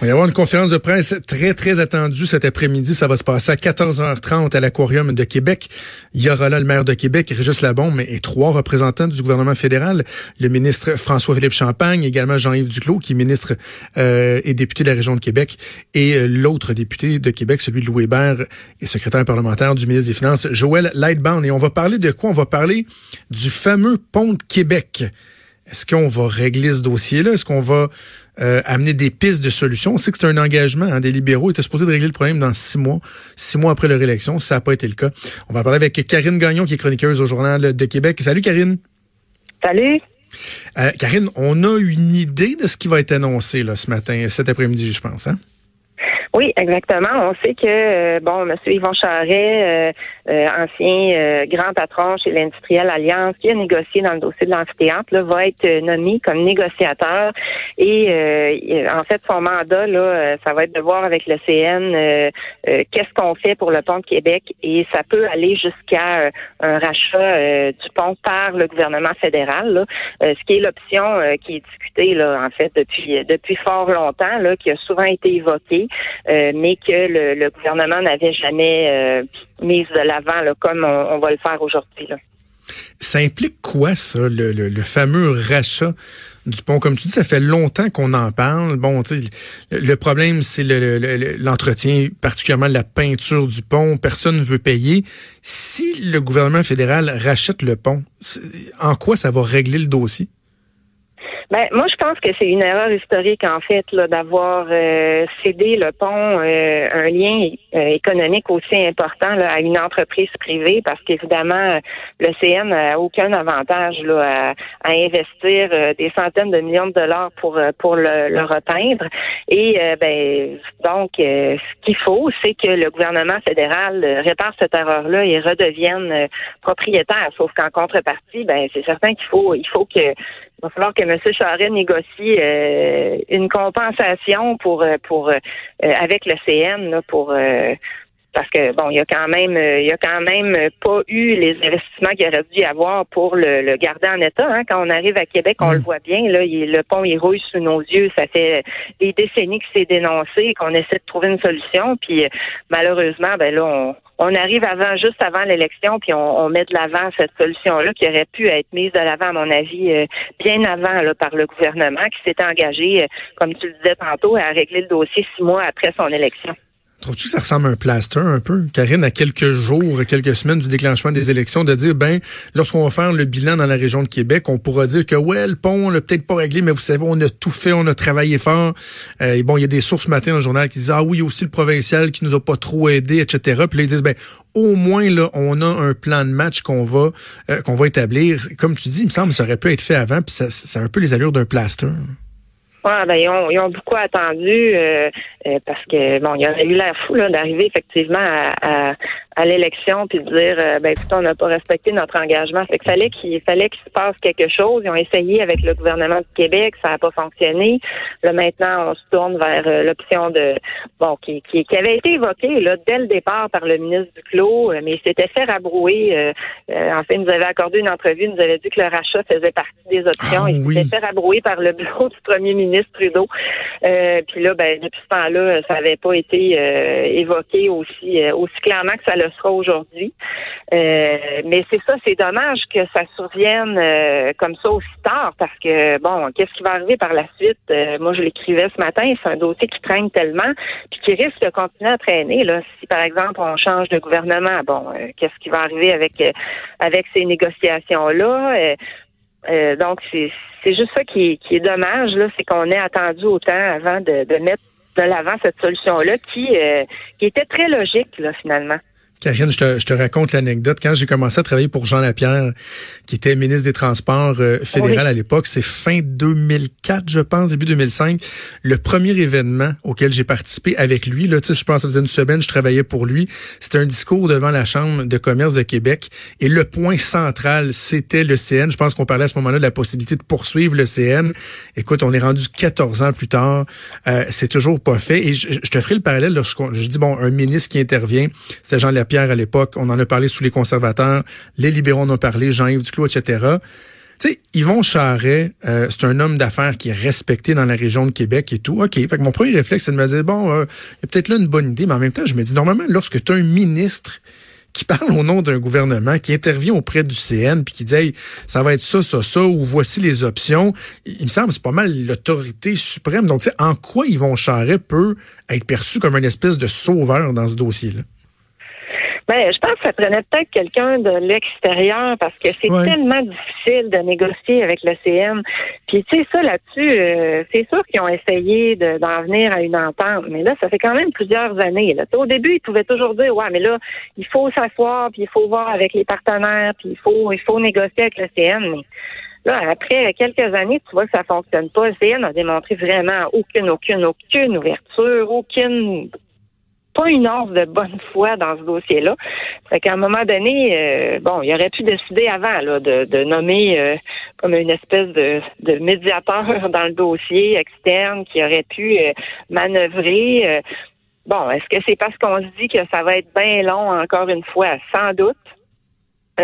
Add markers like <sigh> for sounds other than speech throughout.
Il va y avoir une conférence de presse très, très attendue cet après-midi. Ça va se passer à 14h30 à l'Aquarium de Québec. Il y aura là le maire de Québec, Régis Labombe, et trois représentants du gouvernement fédéral. Le ministre François-Philippe Champagne, également Jean-Yves Duclos, qui est ministre euh, et député de la région de Québec, et euh, l'autre député de Québec, celui de Louis Hébert, et secrétaire parlementaire du ministre des Finances, Joël Lightbound. Et on va parler de quoi? On va parler du fameux pont de Québec. Est-ce qu'on va régler ce dossier-là? Est-ce qu'on va euh, amener des pistes de solutions? On sait que c'est un engagement hein, des libéraux. Ils étaient supposés de régler le problème dans six mois, six mois après leur élection. Ça n'a pas été le cas. On va parler avec Karine Gagnon, qui est chroniqueuse au Journal de Québec. Salut, Karine. Salut. Euh, Karine, on a une idée de ce qui va être annoncé là, ce matin, cet après-midi, je pense. Hein? Oui, exactement. On sait que euh, bon, M. Yvon Charret, euh, euh, ancien grand patron chez l'Industriel Alliance, qui a négocié dans le dossier de l'amphithéâtre, là, va être nommé comme négociateur. Et en fait, son mandat, là, ça va être de voir avec le CN qu'est-ce qu'on fait pour le pont de Québec. Et ça peut aller jusqu'à un rachat du pont par le gouvernement fédéral, ce qui est l'option qui est discutée là, en fait depuis depuis fort longtemps, là, qui a souvent été évoquée. Euh, mais que le, gouvernement n'avait jamais euh, mise de l'avant, comme on, va le faire aujourd'hui. Ça implique quoi, ça, le, fameux rachat du pont? Comme tu dis, ça fait longtemps qu'on en parle. Bon, tu sais, le problème, c'est l'entretien, particulièrement la peinture du pont. Personne ne veut payer. Si le gouvernement fédéral rachète le pont, en quoi ça va régler le dossier? Ben, moi, je pense que c'est une erreur historique, en fait, d'avoir euh, cédé le pont, euh, un lien euh, économique aussi important là, à une entreprise privée, parce qu'évidemment, le CN n'a aucun avantage là, à, investir des centaines de millions de dollars pour pour le, le repeindre. Et ben, donc, ce qu'il faut, c'est que le gouvernement fédéral répare cette erreur-là et redevienne propriétaire. Sauf qu'en contrepartie, ben, c'est certain qu'il faut il faut que il va falloir que M. Charest négocie euh, une compensation pour euh, pour euh, avec le CN là, pour parce que bon, il y a quand même il y a quand même pas eu les investissements qu'il aurait dû y avoir pour le, garder en état. Hein. Quand on arrive à Québec, on le mm. voit bien, là, le pont il rouille sous nos yeux. Ça fait des décennies que c'est dénoncé, qu'on essaie de trouver une solution. Puis malheureusement, ben là, on, on arrive avant, juste avant l'élection, puis on, met de l'avant cette solution-là qui aurait pu être mise de l'avant, à mon avis, euh, bien avant là, par le gouvernement qui s'était engagé, euh, comme tu le disais tantôt, à régler le dossier six mois après son élection. Trouves-tu que ça ressemble à un plaster un peu, Karine, à quelques jours, quelques semaines du déclenchement des élections, de dire, ben, lorsqu'on va faire le bilan dans la région de Québec, on pourra dire que, ouais, le pont, on l'a peut-être pas réglé, mais vous savez, on a tout fait, on a travaillé fort. Euh, et bon, il y a des sources ce matin dans le journal qui disent, ah oui, aussi le provincial qui nous a pas trop aidé, etc. Puis là, ils disent, ben, au moins, là, on a un plan de match qu'on va, euh, qu'on va établir. Comme tu dis, il me semble ça aurait pu être fait avant, puis ça, c'est un peu les allures d'un plaster. Ouais, ben, ils, ont, ils ont beaucoup attendu euh, euh, parce que bon, il y en a eu l'air fou d'arriver effectivement à, à l'élection puis de dire euh, ben écoute, on n'a pas respecté notre engagement. Fait qu'il fallait qu'il fallait qu'il se passe quelque chose. Ils ont essayé avec le gouvernement du Québec, ça n'a pas fonctionné. Là maintenant, on se tourne vers euh, l'option de bon qui, qui, qui, avait été évoquée là dès le départ par le ministre Duclos, euh, mais il s'était fait rabrouer. en fait, il nous avait accordé une entrevue, il nous avait dit que le rachat faisait partie des options. Ah, il s'était fait rabrouer par le <laughs> bureau du premier ministre Trudeau. puis là, ben depuis ce temps-là, ça n'avait pas été évoqué aussi aussi clairement que ça sera aujourd'hui. Euh, mais c'est ça, c'est dommage que ça survienne euh, comme ça aussi tard parce que, bon, qu'est-ce qui va arriver par la suite? Euh, moi, je l'écrivais ce matin, c'est un dossier qui traîne tellement puis qui risque de continuer à traîner. Là. Si, par exemple, on change de gouvernement, bon, qu'est-ce qui va arriver avec, avec ces négociations-là? donc, c'est, juste ça qui est, dommage, c'est qu'on ait attendu autant avant de, mettre de l'avant cette solution-là qui, qui était très logique, là, finalement. Karine, je te, je te raconte l'anecdote. Quand j'ai commencé à travailler pour Jean Lapierre, qui était ministre des Transports euh, fédéral à l'époque, c'est fin 2004, je pense, début 2005, le premier événement auquel j'ai participé avec lui, là, je pense que ça faisait une semaine, je travaillais pour lui, c'était un discours devant la Chambre de commerce de Québec. Et le point central, c'était le CN. Je pense qu'on parlait à ce moment-là de la possibilité de poursuivre le CN. Écoute, on est rendu 14 ans plus tard. Euh, c'est toujours pas fait. Et je, te ferai le parallèle lorsqu'on, je dis, bon, un ministre qui intervient, c'est Jean Lapierre Pierre à l'époque. On en a parlé sous les conservateurs. Les libéraux en ont parlé, Jean-Yves Duclos, etc. Tu sais, Yvon Charret, euh, c'est un homme d'affaires qui est respecté dans la région de Québec et tout. OK, fait que mon premier réflexe, c'est de me dire, bon, euh, il y a peut-être là une bonne idée, mais en même temps, je me dis, normalement, lorsque tu as un ministre qui parle au nom d'un gouvernement, qui intervient auprès du CN, puis qui dit ça va être ça, ça, ça, ou voici les options. Il me semble c'est pas mal l'autorité suprême. Donc, en quoi Yvon Charret peut être perçu comme une espèce de sauveur dans ce dossier-là? Ben, je pense que ça prenait peut-être quelqu'un de l'extérieur parce que c'est tellement difficile de négocier avec le CN. Puis tu sais ça là-dessus, euh, c'est sûr qu'ils ont essayé d'en venir à une entente, mais là ça fait quand même plusieurs années. Là. Au début, ils pouvaient toujours dire ouais, mais là il faut s'asseoir, puis il faut voir avec les partenaires, puis il faut il faut négocier avec le CN. Mais Là, après quelques années, tu vois que ça fonctionne pas. Le CN a démontré vraiment aucune, aucune, aucune ouverture, aucune pas une once de bonne foi dans ce dossier-là. Fait qu'à un moment donné, euh, bon, il aurait pu décider avant là, de, nommer euh, comme une espèce de, médiateur <laughs> dans le dossier externe qui aurait pu euh, manœuvrer. bon, est-ce que c'est parce qu'on se dit que ça va être bien long encore une fois? Sans doute.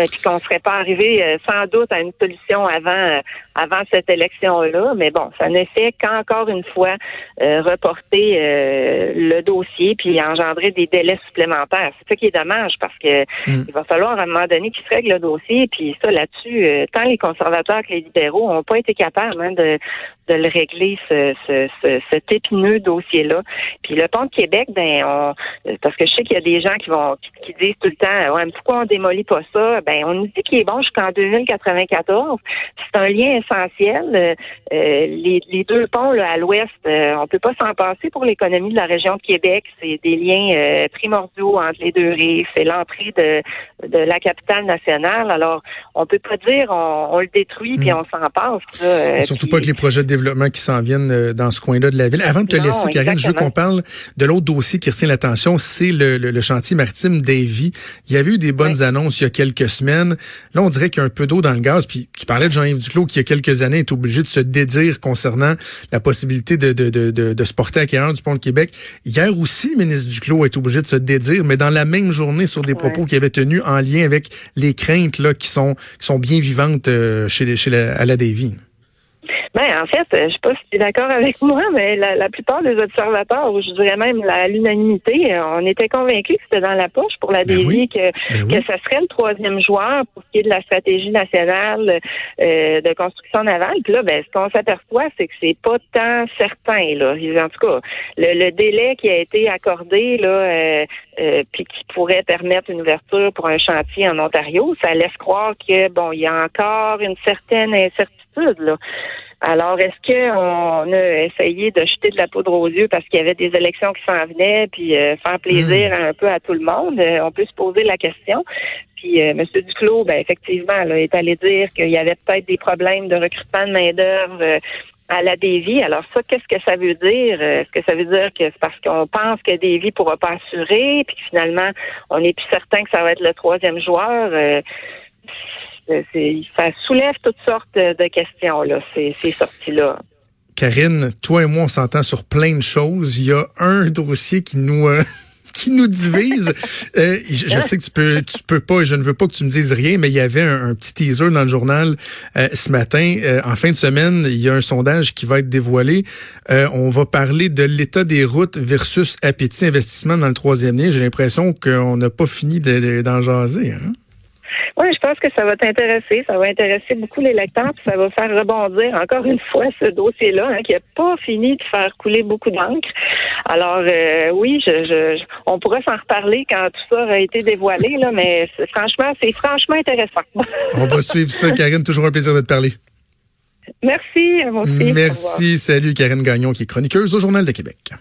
Puis qu'on serait pas arrivé sans doute à une solution avant avant cette élection-là. Mais bon, ça ne fait qu'encore une fois euh, reporter euh, le dossier puis engendrer des délais supplémentaires. C'est ça qui est dommage parce que mm. il va falloir à un moment donné qu'ils se règle le dossier. Puis ça, là-dessus, euh, tant les conservateurs que les libéraux n'ont pas été capables hein, de, de le régler ce, ce, ce, cet épineux dossier-là. Puis le pont de Québec, ben on, parce que je sais qu'il y a des gens qui vont qui, disent tout le temps ouais, pourquoi on démolit pas ça? Ben on nous dit qu'il est bon jusqu'en 2094. C'est un lien essentiel. Euh, euh, les, les, deux ponts là, à l'ouest, euh, on peut pas s'en passer pour l'économie de la région de Québec. C'est des liens primordiaux entre les deux rives. C'est l'entrée de, de la capitale nationale. Alors, on peut pas dire on, le détruit puis hmm. on s'en passe. surtout pas que les projets de développement qui s'en viennent dans ce coin-là de la ville. Avant de te laisser, Karine, je veux qu'on parle de l'autre dossier qui retient l'attention, c'est le, le, chantier maritime d'Avy. Il y avait eu des bonnes annonces il y a quelques semaines. Là, on dirait qu'il y a un peu d'eau dans le gaz. Puis tu parlais de Jean-Yves Duclos qui, il y a quelques années, est obligé de se dédire concernant la possibilité de, de, de, de, se porter acquéreur du pont de Québec. Hier aussi, le ministre Duclos est obligé de se dédire, mais dans la même journée sur des propos qu'il avait tenus en lien avec les craintes là, qui, sont, qui sont bien vivantes euh, chez, chez la, à la Davy. Ben, en fait, je sais pas si tu es d'accord avec moi, mais la, la, plupart des observateurs, ou je dirais même l'unanimité, euh, on était convaincus que c'était dans la poche pour la ben que, ben que ce serait le troisième joueur pour ce qui est de la stratégie nationale euh, de construction navale. Puis là, ben, ce qu'on s'aperçoit, c'est que c'est pas tant certain. Là. En tout cas, le, délai qui a été accordé là, euh, euh, puis qui pourrait permettre une ouverture pour un chantier en Ontario, ça laisse croire que bon, il y a encore une certaine incertitude là. Alors, est-ce qu'on a essayé de jeter de la poudre aux yeux parce qu'il y avait des élections qui s'en venaient, puis euh, faire plaisir hmm. un peu à tout le monde? Euh, on peut se poser la question. Puis euh, M. Duclos, ben, effectivement, là, est allé dire qu'il y avait peut-être des problèmes de recrutement de main-d'œuvre à la Davy. Alors ça, qu'est-ce que ça veut dire? Est-ce que ça veut dire que c'est parce qu'on pense que Davy pourra pas assurer, puis finalement, on n'est plus certain que ça va être le troisième joueur? Euh, ça soulève toutes sortes de questions, là, ces, sorties-là. Karine, toi et moi, on s'entend sur plein de choses. Il y a un dossier qui nous... Euh, <laughs> qui nous divise. Euh, je, sais que tu peux, tu peux pas, je ne veux pas que tu me dises rien, mais il y avait un, petit teaser dans le journal ce matin. en fin de semaine, il y a un sondage qui va être dévoilé. on va parler de l'état des routes versus appétit investissement dans le troisième lien. J'ai l'impression qu'on n'a pas fini d'en jaser. Hein? Oui, je pense que ça va t'intéresser. Ça va intéresser beaucoup les lecteurs, puis ça va faire rebondir encore une fois ce dossier-là, hein, qui n'a pas fini de faire couler beaucoup d'encre. Alors euh, oui, je, on pourrait s'en reparler quand tout ça aura été dévoilé, là, mais franchement, c'est franchement intéressant. <laughs> on va suivre ça, Karine. Toujours un plaisir de te parler. Merci, mon Merci. Salut, Karine Gagnon, qui est chroniqueuse au Journal de Québec.